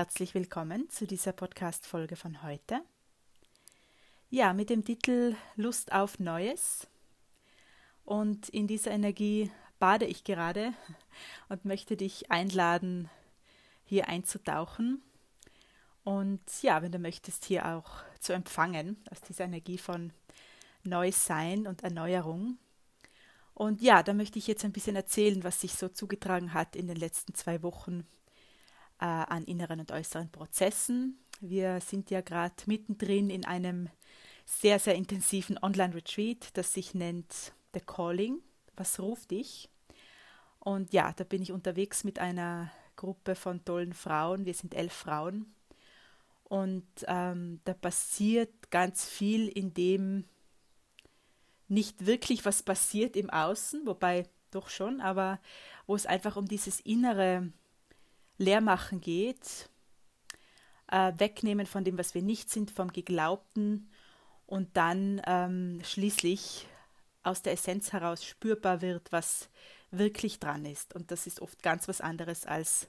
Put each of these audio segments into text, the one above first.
Herzlich willkommen zu dieser Podcast-Folge von heute. Ja, mit dem Titel Lust auf Neues. Und in dieser Energie bade ich gerade und möchte dich einladen, hier einzutauchen. Und ja, wenn du möchtest, hier auch zu empfangen aus dieser Energie von Neues Sein und Erneuerung. Und ja, da möchte ich jetzt ein bisschen erzählen, was sich so zugetragen hat in den letzten zwei Wochen äh, an inneren und äußeren Prozessen. Wir sind ja gerade mittendrin in einem sehr, sehr intensiven Online-Retreat, das sich nennt The Calling. Was ruft dich? Und ja, da bin ich unterwegs mit einer Gruppe von tollen Frauen. Wir sind elf Frauen. Und ähm, da passiert ganz viel, in dem nicht wirklich was passiert im Außen, wobei doch schon, aber wo es einfach um dieses innere Leermachen geht, äh, wegnehmen von dem, was wir nicht sind, vom Geglaubten und dann ähm, schließlich aus der Essenz heraus spürbar wird, was wirklich dran ist. Und das ist oft ganz was anderes, als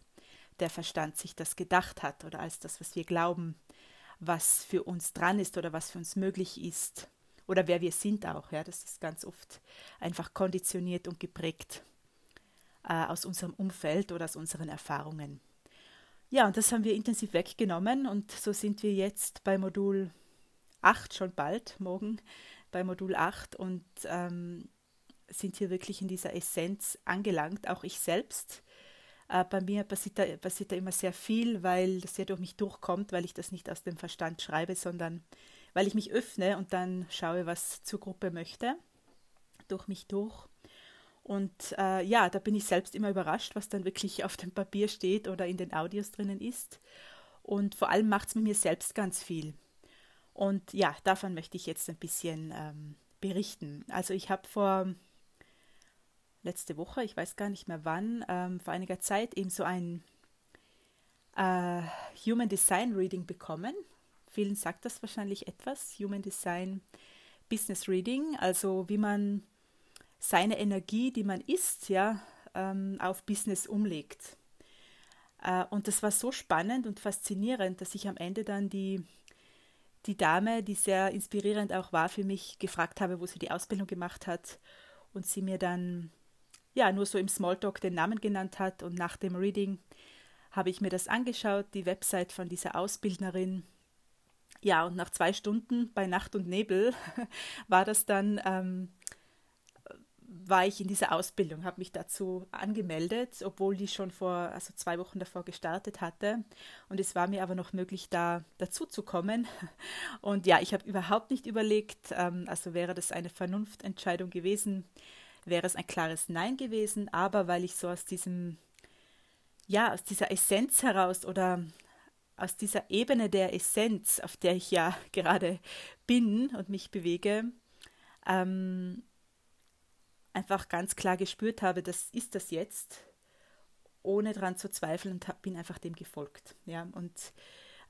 der Verstand sich das gedacht hat oder als das, was wir glauben, was für uns dran ist oder was für uns möglich ist oder wer wir sind auch. Ja, das ist ganz oft einfach konditioniert und geprägt äh, aus unserem Umfeld oder aus unseren Erfahrungen. Ja, und das haben wir intensiv weggenommen und so sind wir jetzt bei Modul 8 schon bald, morgen bei Modul 8 und ähm, sind hier wirklich in dieser Essenz angelangt, auch ich selbst. Äh, bei mir passiert da, passiert da immer sehr viel, weil das ja durch mich durchkommt, weil ich das nicht aus dem Verstand schreibe, sondern weil ich mich öffne und dann schaue, was zur Gruppe möchte, durch mich durch. Und äh, ja, da bin ich selbst immer überrascht, was dann wirklich auf dem Papier steht oder in den Audios drinnen ist. Und vor allem macht es mit mir selbst ganz viel. Und ja, davon möchte ich jetzt ein bisschen ähm, berichten. Also ich habe vor letzte Woche, ich weiß gar nicht mehr wann, ähm, vor einiger Zeit eben so ein äh, Human Design Reading bekommen. Vielen sagt das wahrscheinlich etwas. Human Design Business Reading, also wie man seine Energie, die man ist, ja, ähm, auf Business umlegt. Äh, und das war so spannend und faszinierend, dass ich am Ende dann die, die Dame, die sehr inspirierend auch war für mich, gefragt habe, wo sie die Ausbildung gemacht hat und sie mir dann ja nur so im Smalltalk den Namen genannt hat und nach dem Reading habe ich mir das angeschaut, die Website von dieser Ausbildnerin. Ja, und nach zwei Stunden bei Nacht und Nebel war das dann ähm, war ich in dieser Ausbildung, habe mich dazu angemeldet, obwohl die schon vor also zwei Wochen davor gestartet hatte. Und es war mir aber noch möglich, da dazu zu kommen. Und ja, ich habe überhaupt nicht überlegt, ähm, also wäre das eine Vernunftentscheidung gewesen, wäre es ein klares Nein gewesen. Aber weil ich so aus diesem, ja, aus dieser Essenz heraus oder aus dieser Ebene der Essenz, auf der ich ja gerade bin und mich bewege, ähm, einfach ganz klar gespürt habe, das ist das jetzt, ohne daran zu zweifeln und bin einfach dem gefolgt. Ja, und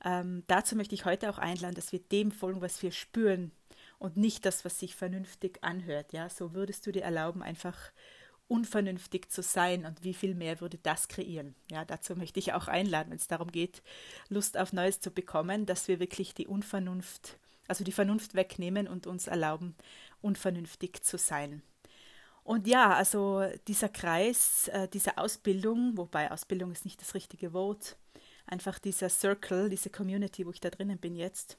ähm, dazu möchte ich heute auch einladen, dass wir dem folgen, was wir spüren und nicht das, was sich vernünftig anhört. Ja, so würdest du dir erlauben, einfach unvernünftig zu sein und wie viel mehr würde das kreieren. Ja, dazu möchte ich auch einladen, wenn es darum geht, Lust auf Neues zu bekommen, dass wir wirklich die Unvernunft, also die Vernunft wegnehmen und uns erlauben, unvernünftig zu sein. Und ja, also dieser Kreis, äh, diese Ausbildung, wobei Ausbildung ist nicht das richtige Wort, einfach dieser Circle, diese Community, wo ich da drinnen bin jetzt,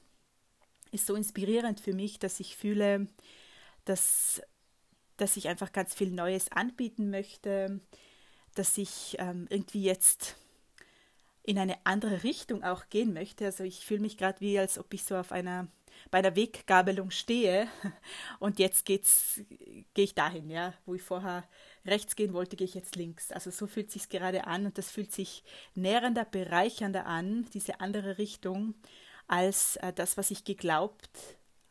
ist so inspirierend für mich, dass ich fühle, dass, dass ich einfach ganz viel Neues anbieten möchte, dass ich ähm, irgendwie jetzt in eine andere Richtung auch gehen möchte. Also ich fühle mich gerade wie, als ob ich so auf einer bei der Weggabelung stehe und jetzt geht's, gehe ich dahin, ja, wo ich vorher rechts gehen wollte, gehe ich jetzt links. Also so fühlt sich gerade an und das fühlt sich nährender, bereichernder an, diese andere Richtung, als äh, das, was ich geglaubt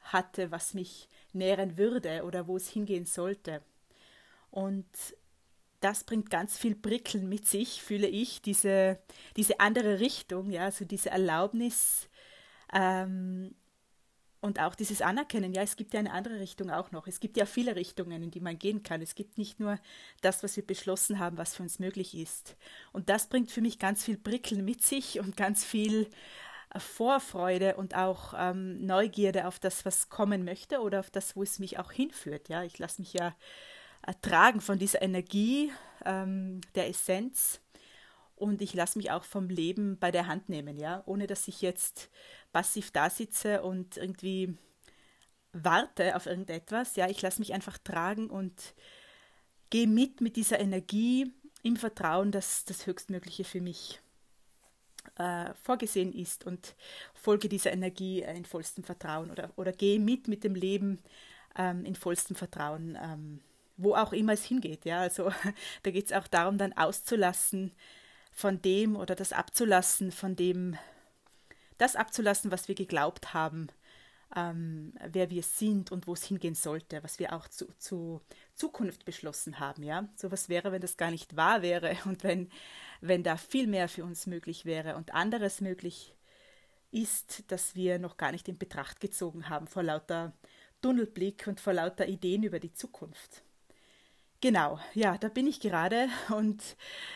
hatte, was mich nähren würde oder wo es hingehen sollte. Und das bringt ganz viel Prickeln mit sich, fühle ich, diese, diese andere Richtung, ja, also diese Erlaubnis, ähm, und auch dieses Anerkennen, ja, es gibt ja eine andere Richtung auch noch. Es gibt ja viele Richtungen, in die man gehen kann. Es gibt nicht nur das, was wir beschlossen haben, was für uns möglich ist. Und das bringt für mich ganz viel Prickeln mit sich und ganz viel äh, Vorfreude und auch ähm, Neugierde auf das, was kommen möchte oder auf das, wo es mich auch hinführt. Ja, ich lasse mich ja ertragen von dieser Energie ähm, der Essenz und ich lasse mich auch vom Leben bei der Hand nehmen, ja, ohne dass ich jetzt passiv da sitze und irgendwie warte auf irgendetwas. Ja, ich lasse mich einfach tragen und gehe mit mit dieser Energie im Vertrauen, dass das Höchstmögliche für mich äh, vorgesehen ist und folge dieser Energie in vollstem Vertrauen oder, oder gehe mit mit dem Leben ähm, in vollstem Vertrauen, ähm, wo auch immer es hingeht. Ja, also da geht es auch darum, dann auszulassen von dem oder das abzulassen von dem, das abzulassen, was wir geglaubt haben, ähm, wer wir sind und wo es hingehen sollte, was wir auch zu, zu Zukunft beschlossen haben. Ja, so was wäre, wenn das gar nicht wahr wäre und wenn, wenn da viel mehr für uns möglich wäre und anderes möglich ist, das wir noch gar nicht in Betracht gezogen haben vor lauter Tunnelblick und vor lauter Ideen über die Zukunft. Genau, ja, da bin ich gerade und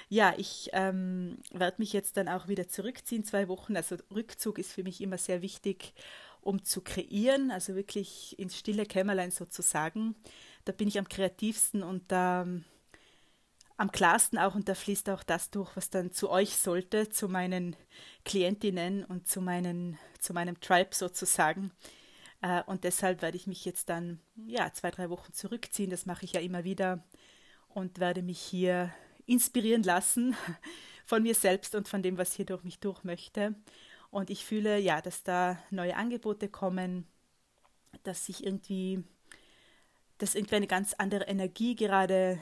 ja, ich ähm, werde mich jetzt dann auch wieder zurückziehen, zwei Wochen. Also Rückzug ist für mich immer sehr wichtig, um zu kreieren, also wirklich ins stille Kämmerlein sozusagen. Da bin ich am kreativsten und da ähm, am klarsten auch und da fließt auch das durch, was dann zu euch sollte, zu meinen Klientinnen und zu, meinen, zu meinem Tribe sozusagen. Äh, und deshalb werde ich mich jetzt dann ja zwei, drei Wochen zurückziehen. Das mache ich ja immer wieder und werde mich hier inspirieren lassen von mir selbst und von dem, was hier durch mich durch möchte. Und ich fühle, ja, dass da neue Angebote kommen, dass sich irgendwie, dass irgendwie eine ganz andere Energie gerade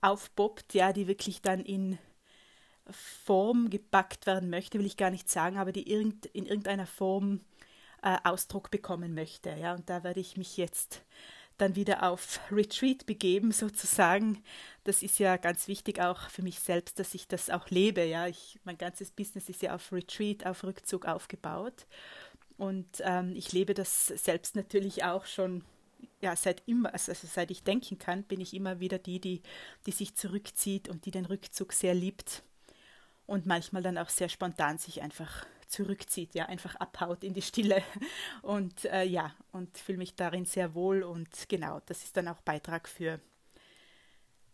aufpoppt, ja, die wirklich dann in Form gepackt werden möchte, will ich gar nicht sagen, aber die irgend, in irgendeiner Form äh, Ausdruck bekommen möchte. Ja, und da werde ich mich jetzt dann wieder auf Retreat begeben, sozusagen. Das ist ja ganz wichtig auch für mich selbst, dass ich das auch lebe. Ja, ich, mein ganzes Business ist ja auf Retreat, auf Rückzug aufgebaut. Und ähm, ich lebe das selbst natürlich auch schon, ja, seit immer, also seit ich denken kann, bin ich immer wieder die, die, die sich zurückzieht und die den Rückzug sehr liebt und manchmal dann auch sehr spontan sich einfach zurückzieht, ja, einfach abhaut in die Stille und äh, ja, und fühle mich darin sehr wohl und genau, das ist dann auch Beitrag für,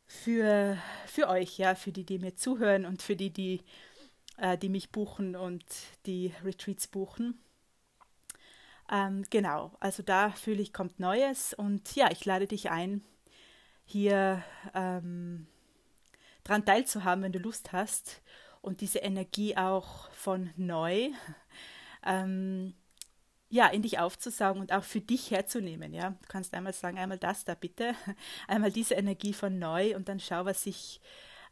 für, für euch, ja, für die, die mir zuhören und für die, die, äh, die mich buchen und die Retreats buchen. Ähm, genau, also da fühle ich, kommt Neues und ja, ich lade dich ein, hier ähm, dran teilzuhaben, wenn du Lust hast und diese Energie auch von neu ähm, ja, in dich aufzusaugen und auch für dich herzunehmen. Ja? Du kannst einmal sagen, einmal das da bitte, einmal diese Energie von neu und dann schau, was sich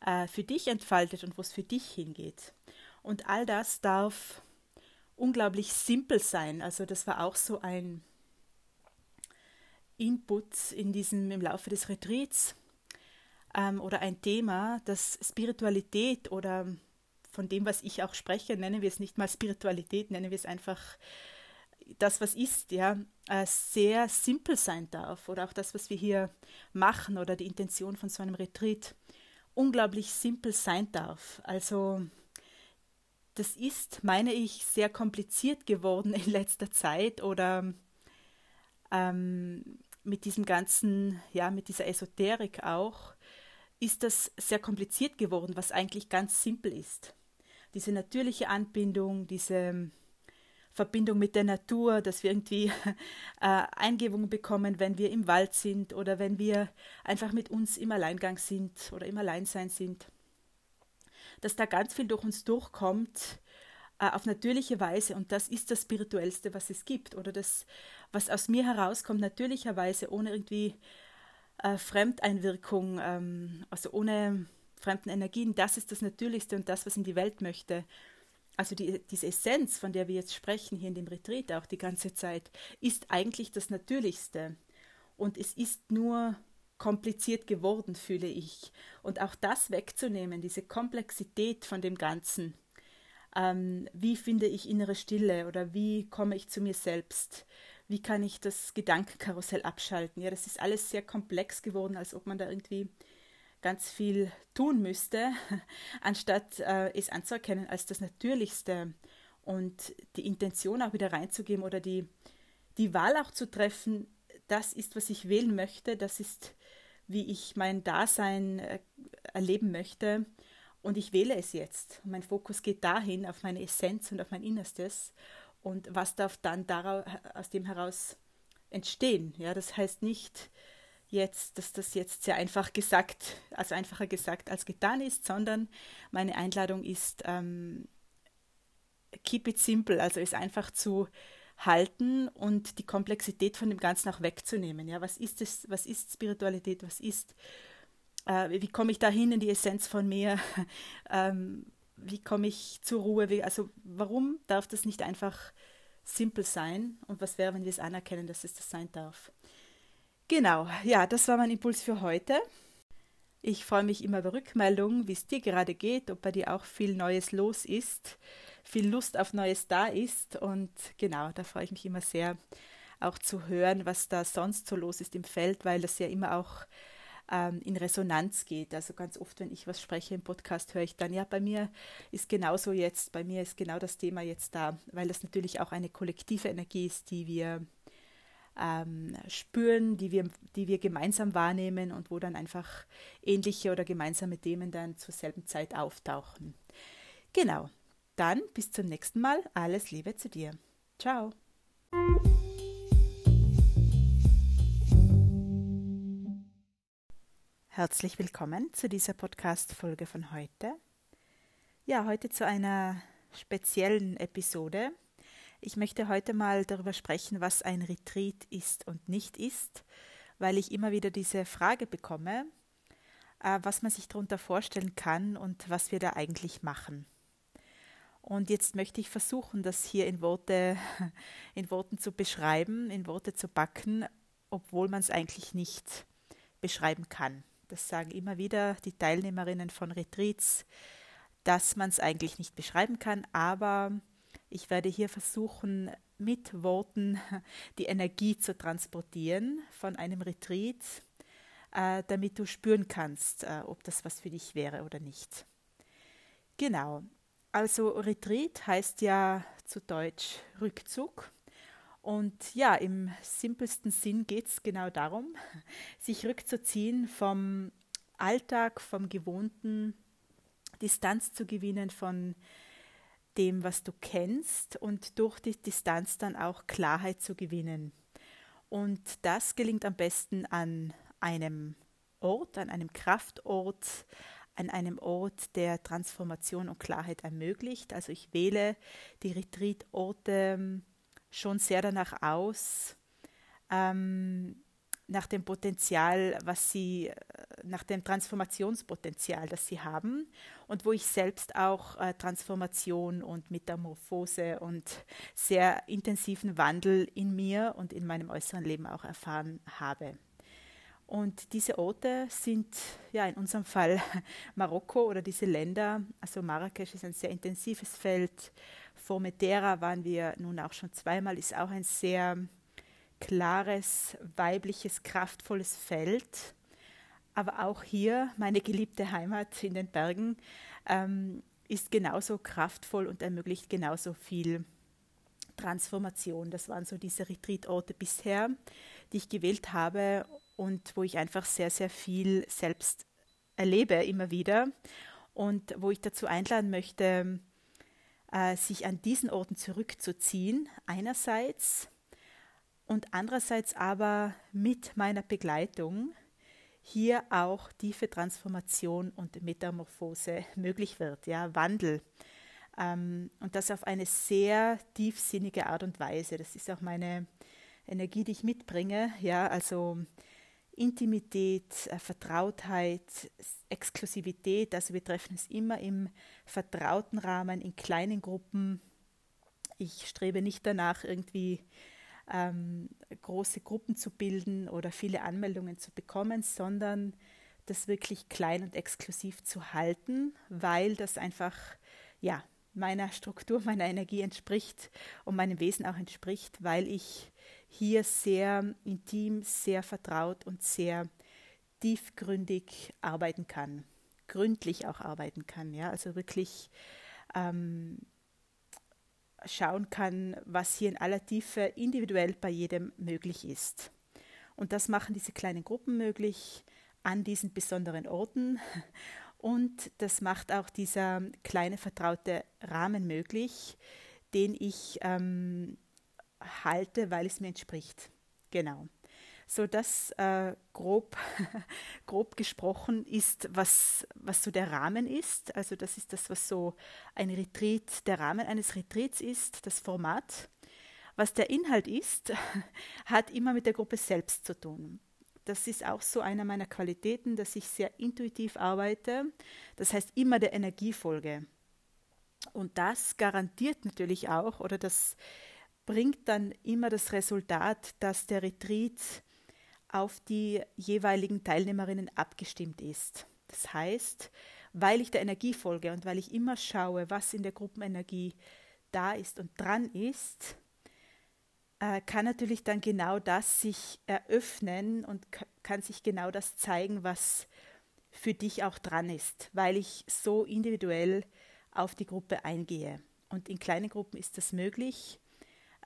äh, für dich entfaltet und wo es für dich hingeht. Und all das darf unglaublich simpel sein. Also das war auch so ein Input in diesem im Laufe des Retreats ähm, oder ein Thema, dass Spiritualität oder von dem, was ich auch spreche, nennen wir es nicht mal Spiritualität, nennen wir es einfach das, was ist, ja, äh, sehr simpel sein darf oder auch das, was wir hier machen oder die Intention von so einem Retreat unglaublich simpel sein darf. Also das ist, meine ich, sehr kompliziert geworden in letzter Zeit oder ähm, mit diesem ganzen, ja, mit dieser Esoterik auch, ist das sehr kompliziert geworden, was eigentlich ganz simpel ist diese natürliche Anbindung, diese Verbindung mit der Natur, dass wir irgendwie äh, Eingebungen bekommen, wenn wir im Wald sind oder wenn wir einfach mit uns im Alleingang sind oder im Alleinsein sind. Dass da ganz viel durch uns durchkommt äh, auf natürliche Weise und das ist das Spirituellste, was es gibt oder das, was aus mir herauskommt, natürlicherweise, ohne irgendwie äh, Fremdeinwirkung, ähm, also ohne fremden Energien, das ist das Natürlichste und das, was in die Welt möchte. Also die, diese Essenz, von der wir jetzt sprechen hier in dem Retreat auch die ganze Zeit, ist eigentlich das Natürlichste. Und es ist nur kompliziert geworden, fühle ich. Und auch das wegzunehmen, diese Komplexität von dem Ganzen. Ähm, wie finde ich innere Stille oder wie komme ich zu mir selbst? wie kann ich das Gedankenkarussell abschalten. Ja, das ist alles sehr komplex geworden, als ob man da irgendwie ganz viel tun müsste, anstatt äh, es anzuerkennen als das Natürlichste und die Intention auch wieder reinzugeben oder die, die Wahl auch zu treffen, das ist, was ich wählen möchte, das ist, wie ich mein Dasein äh, erleben möchte und ich wähle es jetzt. Mein Fokus geht dahin, auf meine Essenz und auf mein Innerstes und was darf dann daraus, aus dem heraus entstehen. Ja, das heißt nicht, jetzt, dass das jetzt sehr einfach gesagt, also einfacher gesagt als getan ist, sondern meine Einladung ist, ähm, keep it simple, also es einfach zu halten und die Komplexität von dem Ganzen auch wegzunehmen. Ja, was ist es, was ist Spiritualität, was ist, äh, wie komme ich dahin in die Essenz von mir, ähm, wie komme ich zur Ruhe, wie, also warum darf das nicht einfach simpel sein und was wäre, wenn wir es anerkennen, dass es das sein darf. Genau, ja, das war mein Impuls für heute. Ich freue mich immer über Rückmeldungen, wie es dir gerade geht, ob bei dir auch viel Neues los ist, viel Lust auf Neues da ist. Und genau, da freue ich mich immer sehr, auch zu hören, was da sonst so los ist im Feld, weil das ja immer auch ähm, in Resonanz geht. Also ganz oft, wenn ich was spreche im Podcast, höre ich dann, ja, bei mir ist genauso jetzt, bei mir ist genau das Thema jetzt da, weil das natürlich auch eine kollektive Energie ist, die wir ähm, spüren, die wir, die wir gemeinsam wahrnehmen und wo dann einfach ähnliche oder gemeinsame Themen dann zur selben Zeit auftauchen. Genau. Dann bis zum nächsten Mal. Alles Liebe zu dir. Ciao. Herzlich willkommen zu dieser Podcast-Folge von heute. Ja, heute zu einer speziellen Episode, ich möchte heute mal darüber sprechen, was ein Retreat ist und nicht ist, weil ich immer wieder diese Frage bekomme, äh, was man sich darunter vorstellen kann und was wir da eigentlich machen. Und jetzt möchte ich versuchen, das hier in, Worte, in Worten zu beschreiben, in Worte zu backen, obwohl man es eigentlich nicht beschreiben kann. Das sagen immer wieder die Teilnehmerinnen von Retreats, dass man es eigentlich nicht beschreiben kann, aber ich werde hier versuchen, mit Worten die Energie zu transportieren von einem Retreat, äh, damit du spüren kannst, äh, ob das was für dich wäre oder nicht. Genau. Also Retreat heißt ja zu Deutsch Rückzug. Und ja, im simpelsten Sinn geht es genau darum, sich rückzuziehen vom Alltag, vom Gewohnten, Distanz zu gewinnen von dem, was du kennst und durch die Distanz dann auch Klarheit zu gewinnen. Und das gelingt am besten an einem Ort, an einem Kraftort, an einem Ort, der Transformation und Klarheit ermöglicht. Also ich wähle die Retreat-Orte ähm, schon sehr danach aus, ähm, nach dem Potenzial, was sie, äh, nach dem Transformationspotenzial, das sie haben und wo ich selbst auch äh, Transformation und Metamorphose und sehr intensiven Wandel in mir und in meinem äußeren Leben auch erfahren habe. Und diese Orte sind ja in unserem Fall Marokko oder diese Länder. Also Marrakesch ist ein sehr intensives Feld. Formentera waren wir nun auch schon zweimal, ist auch ein sehr klares, weibliches, kraftvolles Feld. Aber auch hier, meine geliebte Heimat in den Bergen, ähm, ist genauso kraftvoll und ermöglicht genauso viel Transformation. Das waren so diese Retreat-Orte bisher, die ich gewählt habe und wo ich einfach sehr, sehr viel selbst erlebe, immer wieder. Und wo ich dazu einladen möchte, äh, sich an diesen Orten zurückzuziehen. Einerseits und andererseits aber mit meiner Begleitung hier auch tiefe Transformation und Metamorphose möglich wird, ja, Wandel. Ähm, und das auf eine sehr tiefsinnige Art und Weise. Das ist auch meine Energie, die ich mitbringe, ja, also Intimität, äh, Vertrautheit, Exklusivität. Also wir treffen es immer im vertrauten Rahmen, in kleinen Gruppen. Ich strebe nicht danach, irgendwie ähm, große Gruppen zu bilden oder viele Anmeldungen zu bekommen, sondern das wirklich klein und exklusiv zu halten, weil das einfach ja meiner Struktur, meiner Energie entspricht und meinem Wesen auch entspricht, weil ich hier sehr intim, sehr vertraut und sehr tiefgründig arbeiten kann, gründlich auch arbeiten kann, ja, also wirklich ähm, schauen kann, was hier in aller Tiefe individuell bei jedem möglich ist. Und das machen diese kleinen Gruppen möglich an diesen besonderen Orten. Und das macht auch dieser kleine vertraute Rahmen möglich, den ich ähm, halte, weil es mir entspricht. Genau. So das äh, grob, grob gesprochen ist, was, was so der Rahmen ist. Also das ist das, was so ein Retreat, der Rahmen eines Retreats ist, das Format. Was der Inhalt ist, hat immer mit der Gruppe selbst zu tun. Das ist auch so einer meiner Qualitäten, dass ich sehr intuitiv arbeite. Das heißt immer der Energiefolge. Und das garantiert natürlich auch, oder das bringt dann immer das Resultat, dass der Retreat auf die jeweiligen Teilnehmerinnen abgestimmt ist. Das heißt, weil ich der Energie folge und weil ich immer schaue, was in der Gruppenenergie da ist und dran ist, äh, kann natürlich dann genau das sich eröffnen und kann sich genau das zeigen, was für dich auch dran ist, weil ich so individuell auf die Gruppe eingehe. Und in kleinen Gruppen ist das möglich.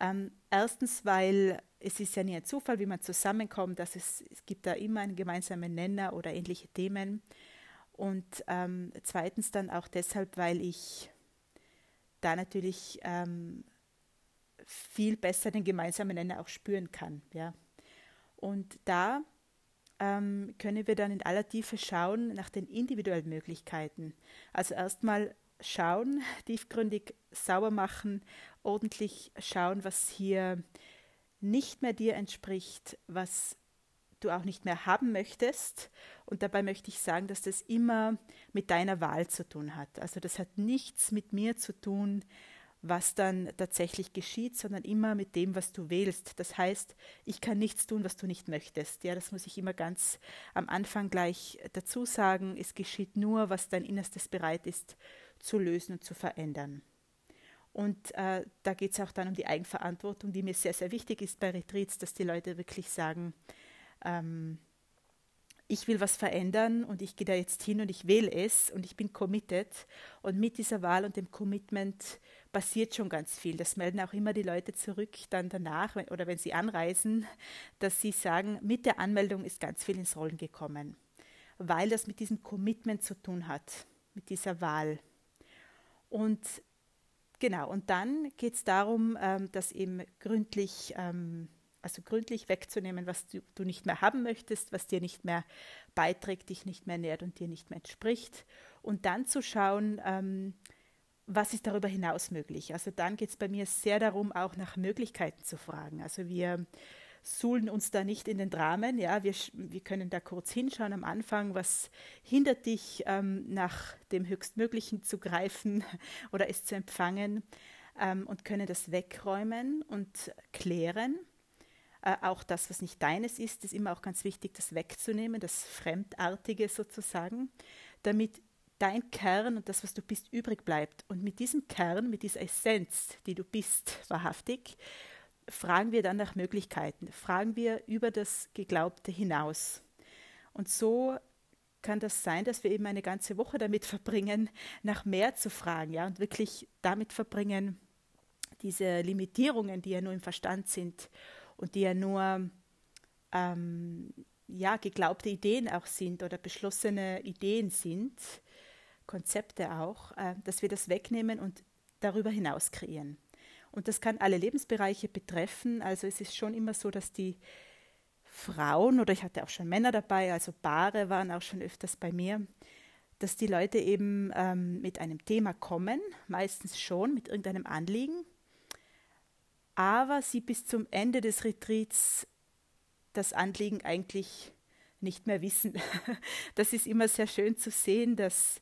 Ähm, erstens, weil es ist ja nie ein Zufall, wie man zusammenkommt, dass es, es gibt da immer einen gemeinsamen Nenner oder ähnliche Themen. Und ähm, zweitens dann auch deshalb, weil ich da natürlich ähm, viel besser den gemeinsamen Nenner auch spüren kann. Ja. Und da ähm, können wir dann in aller Tiefe schauen nach den individuellen Möglichkeiten. Also erstmal schauen, tiefgründig sauber machen, ordentlich schauen, was hier nicht mehr dir entspricht, was du auch nicht mehr haben möchtest. Und dabei möchte ich sagen, dass das immer mit deiner Wahl zu tun hat. Also das hat nichts mit mir zu tun, was dann tatsächlich geschieht, sondern immer mit dem, was du wählst. Das heißt, ich kann nichts tun, was du nicht möchtest. Ja, das muss ich immer ganz am Anfang gleich dazu sagen. Es geschieht nur, was dein Innerstes bereit ist zu lösen und zu verändern. Und äh, da geht es auch dann um die Eigenverantwortung, die mir sehr, sehr wichtig ist bei Retreats, dass die Leute wirklich sagen, ähm, ich will was verändern und ich gehe da jetzt hin und ich wähle es und ich bin committed. Und mit dieser Wahl und dem Commitment passiert schon ganz viel. Das melden auch immer die Leute zurück dann danach oder wenn sie anreisen, dass sie sagen, mit der Anmeldung ist ganz viel ins Rollen gekommen, weil das mit diesem Commitment zu tun hat, mit dieser Wahl. Und genau, und dann geht es darum, ähm, das eben gründlich, ähm, also gründlich wegzunehmen, was du, du nicht mehr haben möchtest, was dir nicht mehr beiträgt, dich nicht mehr nährt und dir nicht mehr entspricht. Und dann zu schauen, ähm, was ist darüber hinaus möglich? Also dann geht es bei mir sehr darum, auch nach Möglichkeiten zu fragen. Also wir suhlen uns da nicht in den Dramen. Ja, wir, wir können da kurz hinschauen am Anfang, was hindert dich, ähm, nach dem Höchstmöglichen zu greifen oder es zu empfangen ähm, und können das wegräumen und klären. Äh, auch das, was nicht deines ist, ist immer auch ganz wichtig, das wegzunehmen, das Fremdartige sozusagen, damit dein Kern und das, was du bist, übrig bleibt. Und mit diesem Kern, mit dieser Essenz, die du bist, wahrhaftig, fragen wir dann nach Möglichkeiten, fragen wir über das Geglaubte hinaus. Und so kann das sein, dass wir eben eine ganze Woche damit verbringen, nach mehr zu fragen, ja, und wirklich damit verbringen, diese Limitierungen, die ja nur im Verstand sind und die ja nur ähm, ja, geglaubte Ideen auch sind oder beschlossene Ideen sind, Konzepte auch, äh, dass wir das wegnehmen und darüber hinaus kreieren. Und das kann alle Lebensbereiche betreffen. Also es ist schon immer so, dass die Frauen oder ich hatte auch schon Männer dabei, also Paare waren auch schon öfters bei mir, dass die Leute eben ähm, mit einem Thema kommen, meistens schon mit irgendeinem Anliegen, aber sie bis zum Ende des Retreats das Anliegen eigentlich nicht mehr wissen. Das ist immer sehr schön zu sehen, dass,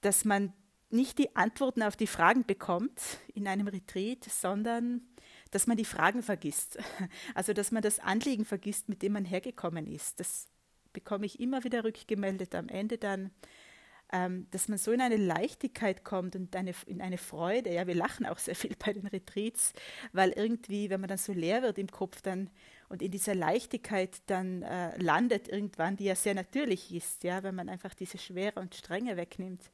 dass man nicht die Antworten auf die Fragen bekommt in einem Retreat, sondern dass man die Fragen vergisst. Also dass man das Anliegen vergisst, mit dem man hergekommen ist. Das bekomme ich immer wieder rückgemeldet am Ende dann. ähm, dass man so in eine Leichtigkeit kommt und eine, in eine Freude. Ja, wir lachen auch sehr viel bei den Retreats, weil irgendwie, wenn man dann so leer wird im Kopf, dann und in dieser Leichtigkeit dann äh, landet irgendwann, die ja sehr natürlich ist, ja, wenn man einfach diese Schwere und Strenge wegnimmt,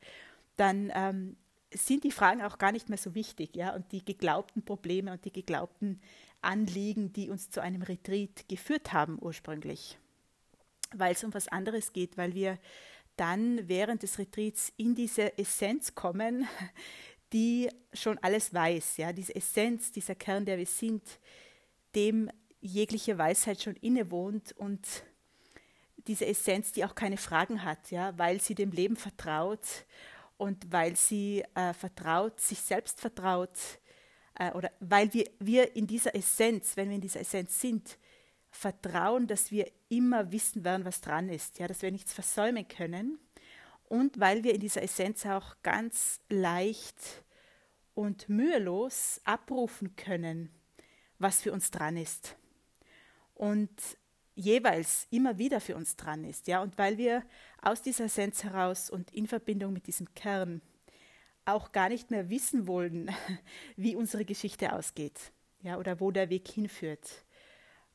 dann ähm, sind die Fragen auch gar nicht mehr so wichtig, ja, und die geglaubten Probleme und die geglaubten Anliegen, die uns zu einem Retreat geführt haben ursprünglich, weil es um was anderes geht, weil wir dann während des Retreats in diese Essenz kommen, die schon alles weiß, ja, diese Essenz, dieser Kern, der wir sind, dem jegliche Weisheit schon innewohnt und diese Essenz, die auch keine Fragen hat, ja, weil sie dem Leben vertraut und weil sie äh, vertraut, sich selbst vertraut, äh, oder weil wir, wir in dieser Essenz, wenn wir in dieser Essenz sind, vertrauen, dass wir immer wissen werden, was dran ist, ja, dass wir nichts versäumen können. Und weil wir in dieser Essenz auch ganz leicht und mühelos abrufen können, was für uns dran ist. Und jeweils immer wieder für uns dran ist, ja, und weil wir aus dieser Essenz heraus und in Verbindung mit diesem Kern auch gar nicht mehr wissen wollen, wie unsere Geschichte ausgeht, ja, oder wo der Weg hinführt.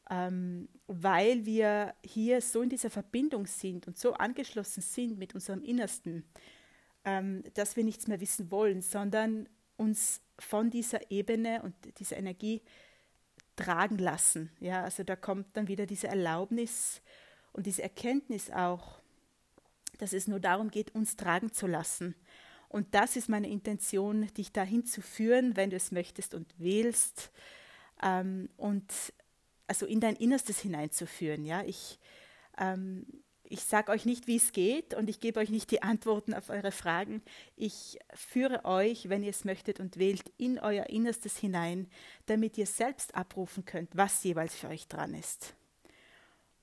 Ähm, weil wir hier so in dieser Verbindung sind und so angeschlossen sind mit unserem Innersten, ähm, dass wir nichts mehr wissen wollen, sondern uns von dieser Ebene und dieser Energie tragen lassen. Ja, also da kommt dann wieder diese Erlaubnis und diese Erkenntnis auch, dass es nur darum geht, uns tragen zu lassen. Und das ist meine Intention, dich dahin zu führen, wenn du es möchtest und wählst. Ähm, und also in dein Innerstes hineinzuführen. Ja, ich, ähm, ich sage euch nicht, wie es geht und ich gebe euch nicht die Antworten auf eure Fragen. Ich führe euch, wenn ihr es möchtet und wählt, in euer Innerstes hinein, damit ihr selbst abrufen könnt, was jeweils für euch dran ist.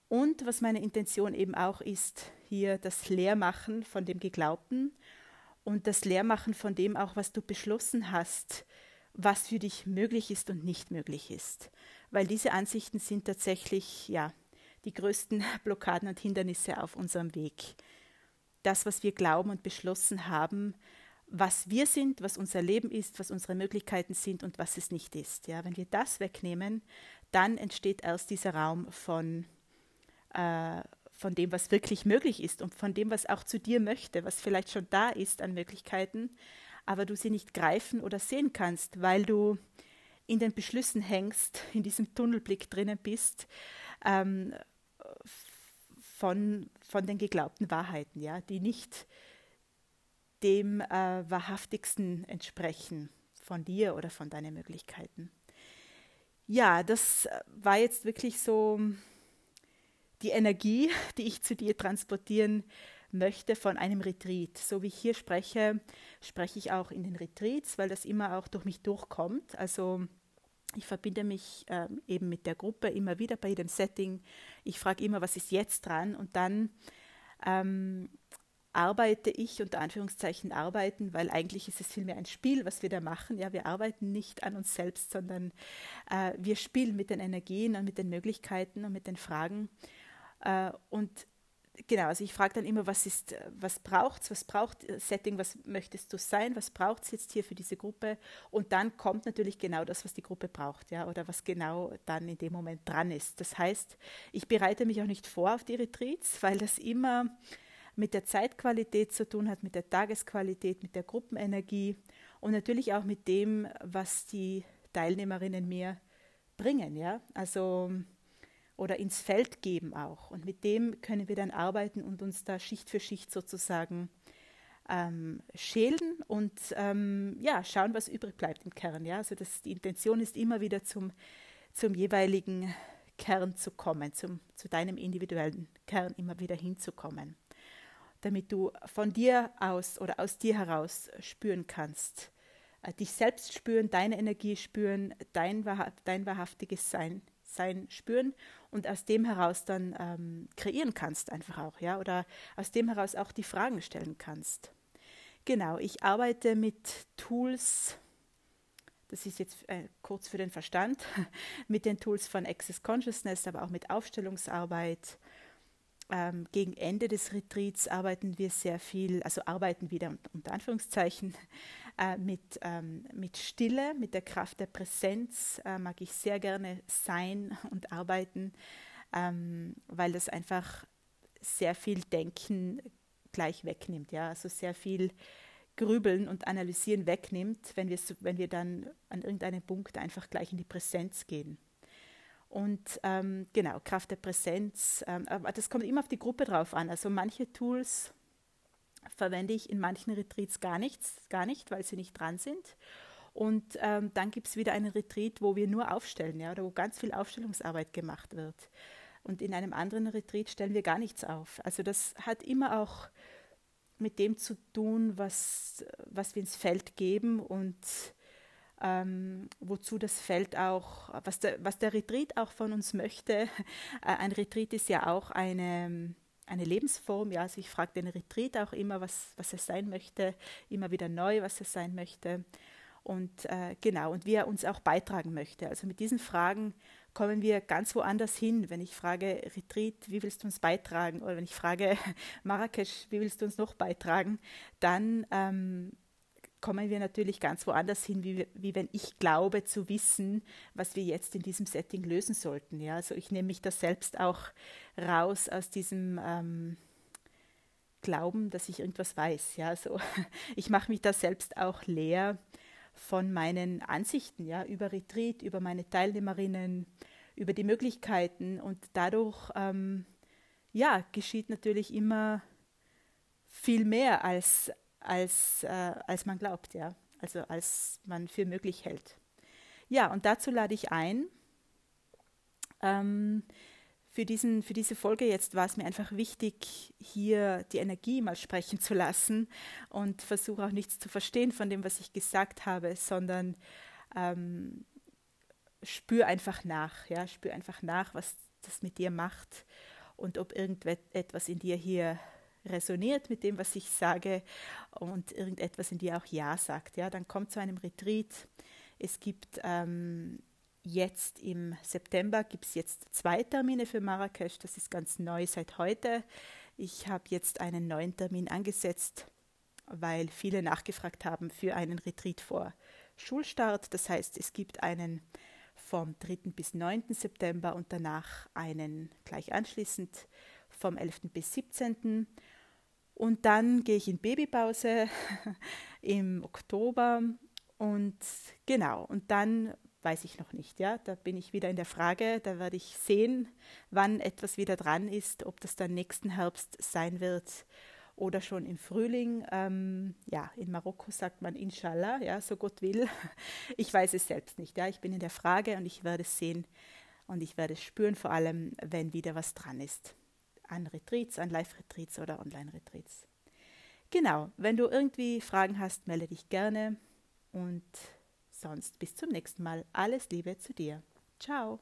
Und was meine Intention eben auch ist, hier das Leermachen von dem Geglaubten und das Leermachen von dem auch, was du beschlossen hast, was für dich möglich ist und nicht möglich ist weil diese Ansichten sind tatsächlich ja die größten Blockaden und Hindernisse auf unserem Weg. Das, was wir glauben und beschlossen haben, was wir sind, was unser Leben ist, was unsere Möglichkeiten sind und was es nicht ist. Ja, wenn wir das wegnehmen, dann entsteht erst dieser Raum von, äh, von dem, was wirklich möglich ist und von dem, was auch zu dir möchte, was vielleicht schon da ist an Möglichkeiten, aber du sie nicht greifen oder sehen kannst, weil du in den Beschlüssen hängst, in diesem Tunnelblick drinnen bist, ähm, von, von den geglaubten Wahrheiten, ja, die nicht dem äh, wahrhaftigsten entsprechen von dir oder von deinen Möglichkeiten. Ja, das war jetzt wirklich so die Energie, die ich zu dir transportieren möchte von einem Retreat. So wie ich hier spreche, spreche ich auch in den Retreats, weil das immer auch durch mich durchkommt. Also ich verbinde mich äh, eben mit der Gruppe immer wieder bei jedem Setting. Ich frage immer, was ist jetzt dran? Und dann ähm, arbeite ich, unter Anführungszeichen arbeiten, weil eigentlich ist es vielmehr ein Spiel, was wir da machen. Ja, wir arbeiten nicht an uns selbst, sondern äh, wir spielen mit den Energien und mit den Möglichkeiten und mit den Fragen. Äh, und genau, also ich frage dann immer, was ist, was braucht's, was braucht Setting, was möchtest du sein, was braucht es jetzt hier für diese Gruppe? Und dann kommt natürlich genau das, was die Gruppe braucht, ja, oder was genau dann in dem Moment dran ist. Das heißt, ich bereite mich auch nicht vor auf die Retreats, weil das immer mit der Zeitqualität zu tun hat, mit der Tagesqualität, mit der Gruppenenergie und natürlich auch mit dem, was die Teilnehmerinnen mir bringen, ja. Also oder ins Feld geben auch. Und mit dem können wir dann arbeiten und uns da Schicht für Schicht sozusagen ähm, schälen und ähm, ja, schauen, was übrig bleibt im Kern. Ja? Also das, die Intention ist immer wieder zum, zum jeweiligen Kern zu kommen, zum, zu deinem individuellen Kern immer wieder hinzukommen, damit du von dir aus oder aus dir heraus spüren kannst, äh, dich selbst spüren, deine Energie spüren, dein, dein wahrhaftiges Sein sein spüren und aus dem heraus dann ähm, kreieren kannst einfach auch, ja, oder aus dem heraus auch die Fragen stellen kannst. Genau, ich arbeite mit Tools, das ist jetzt äh, kurz für den Verstand, mit den Tools von Access Consciousness, aber auch mit Aufstellungsarbeit, ähm, gegen Ende des Retreats arbeiten wir sehr viel, also arbeiten wieder unter Anführungszeichen, äh, mit, ähm, mit Stille, mit der Kraft der Präsenz äh, mag ich sehr gerne sein und arbeiten, ähm, weil das einfach sehr viel Denken gleich wegnimmt, ja, also sehr viel Grübeln und Analysieren wegnimmt, wenn wir, wenn wir dann an irgendeinem Punkt einfach gleich in die Präsenz gehen. Und ähm, genau, Kraft der Präsenz, ähm, aber das kommt immer auf die Gruppe drauf an. Also manche Tools verwende ich in manchen Retreats gar nichts, gar nicht, weil sie nicht dran sind. Und ähm, dann gibt es wieder einen Retreat, wo wir nur aufstellen, ja, oder wo ganz viel Aufstellungsarbeit gemacht wird. Und in einem anderen Retreat stellen wir gar nichts auf. Also das hat immer auch mit dem zu tun, was, was wir ins Feld geben und ähm, wozu das Feld auch, was der, was der Retreat auch von uns möchte. Ein Retreat ist ja auch eine, eine Lebensform. Ja, also ich frage den Retreat auch immer, was, was er sein möchte, immer wieder neu, was er sein möchte. Und äh, genau, und wie er uns auch beitragen möchte. Also mit diesen Fragen kommen wir ganz woanders hin. Wenn ich frage, Retreat, wie willst du uns beitragen? Oder wenn ich frage, Marrakesch, wie willst du uns noch beitragen? Dann ähm, kommen wir natürlich ganz woanders hin, wie, wie wenn ich glaube zu wissen, was wir jetzt in diesem Setting lösen sollten. Ja? Also ich nehme mich da selbst auch raus aus diesem ähm, Glauben, dass ich irgendwas weiß. Ja? Also ich mache mich da selbst auch leer von meinen Ansichten ja? über Retreat, über meine Teilnehmerinnen, über die Möglichkeiten und dadurch ähm, ja, geschieht natürlich immer viel mehr als als, äh, als man glaubt, ja, also als man für möglich hält. Ja, und dazu lade ich ein. Ähm, für, diesen, für diese Folge jetzt war es mir einfach wichtig, hier die Energie mal sprechen zu lassen und versuche auch nichts zu verstehen von dem, was ich gesagt habe, sondern ähm, spür einfach nach, ja, spür einfach nach, was das mit dir macht und ob irgendetwas in dir hier resoniert mit dem, was ich sage und irgendetwas in dir auch Ja sagt. Ja, dann kommt zu einem Retreat. Es gibt ähm, jetzt im September gibt es jetzt zwei Termine für Marrakesch. Das ist ganz neu seit heute. Ich habe jetzt einen neuen Termin angesetzt, weil viele nachgefragt haben für einen Retreat vor Schulstart. Das heißt, es gibt einen vom 3. bis 9. September und danach einen gleich anschließend vom 11. bis 17. Und dann gehe ich in Babypause im Oktober und genau, und dann weiß ich noch nicht, ja, da bin ich wieder in der Frage, da werde ich sehen, wann etwas wieder dran ist, ob das dann nächsten Herbst sein wird oder schon im Frühling. Ähm, ja, in Marokko sagt man Inshallah, ja, so Gott will. Ich weiß es selbst nicht, ja, ich bin in der Frage und ich werde es sehen und ich werde es spüren, vor allem, wenn wieder was dran ist an Retreats, an Live-Retreats oder Online-Retreats. Genau, wenn du irgendwie Fragen hast, melde dich gerne und sonst bis zum nächsten Mal. Alles Liebe zu dir. Ciao.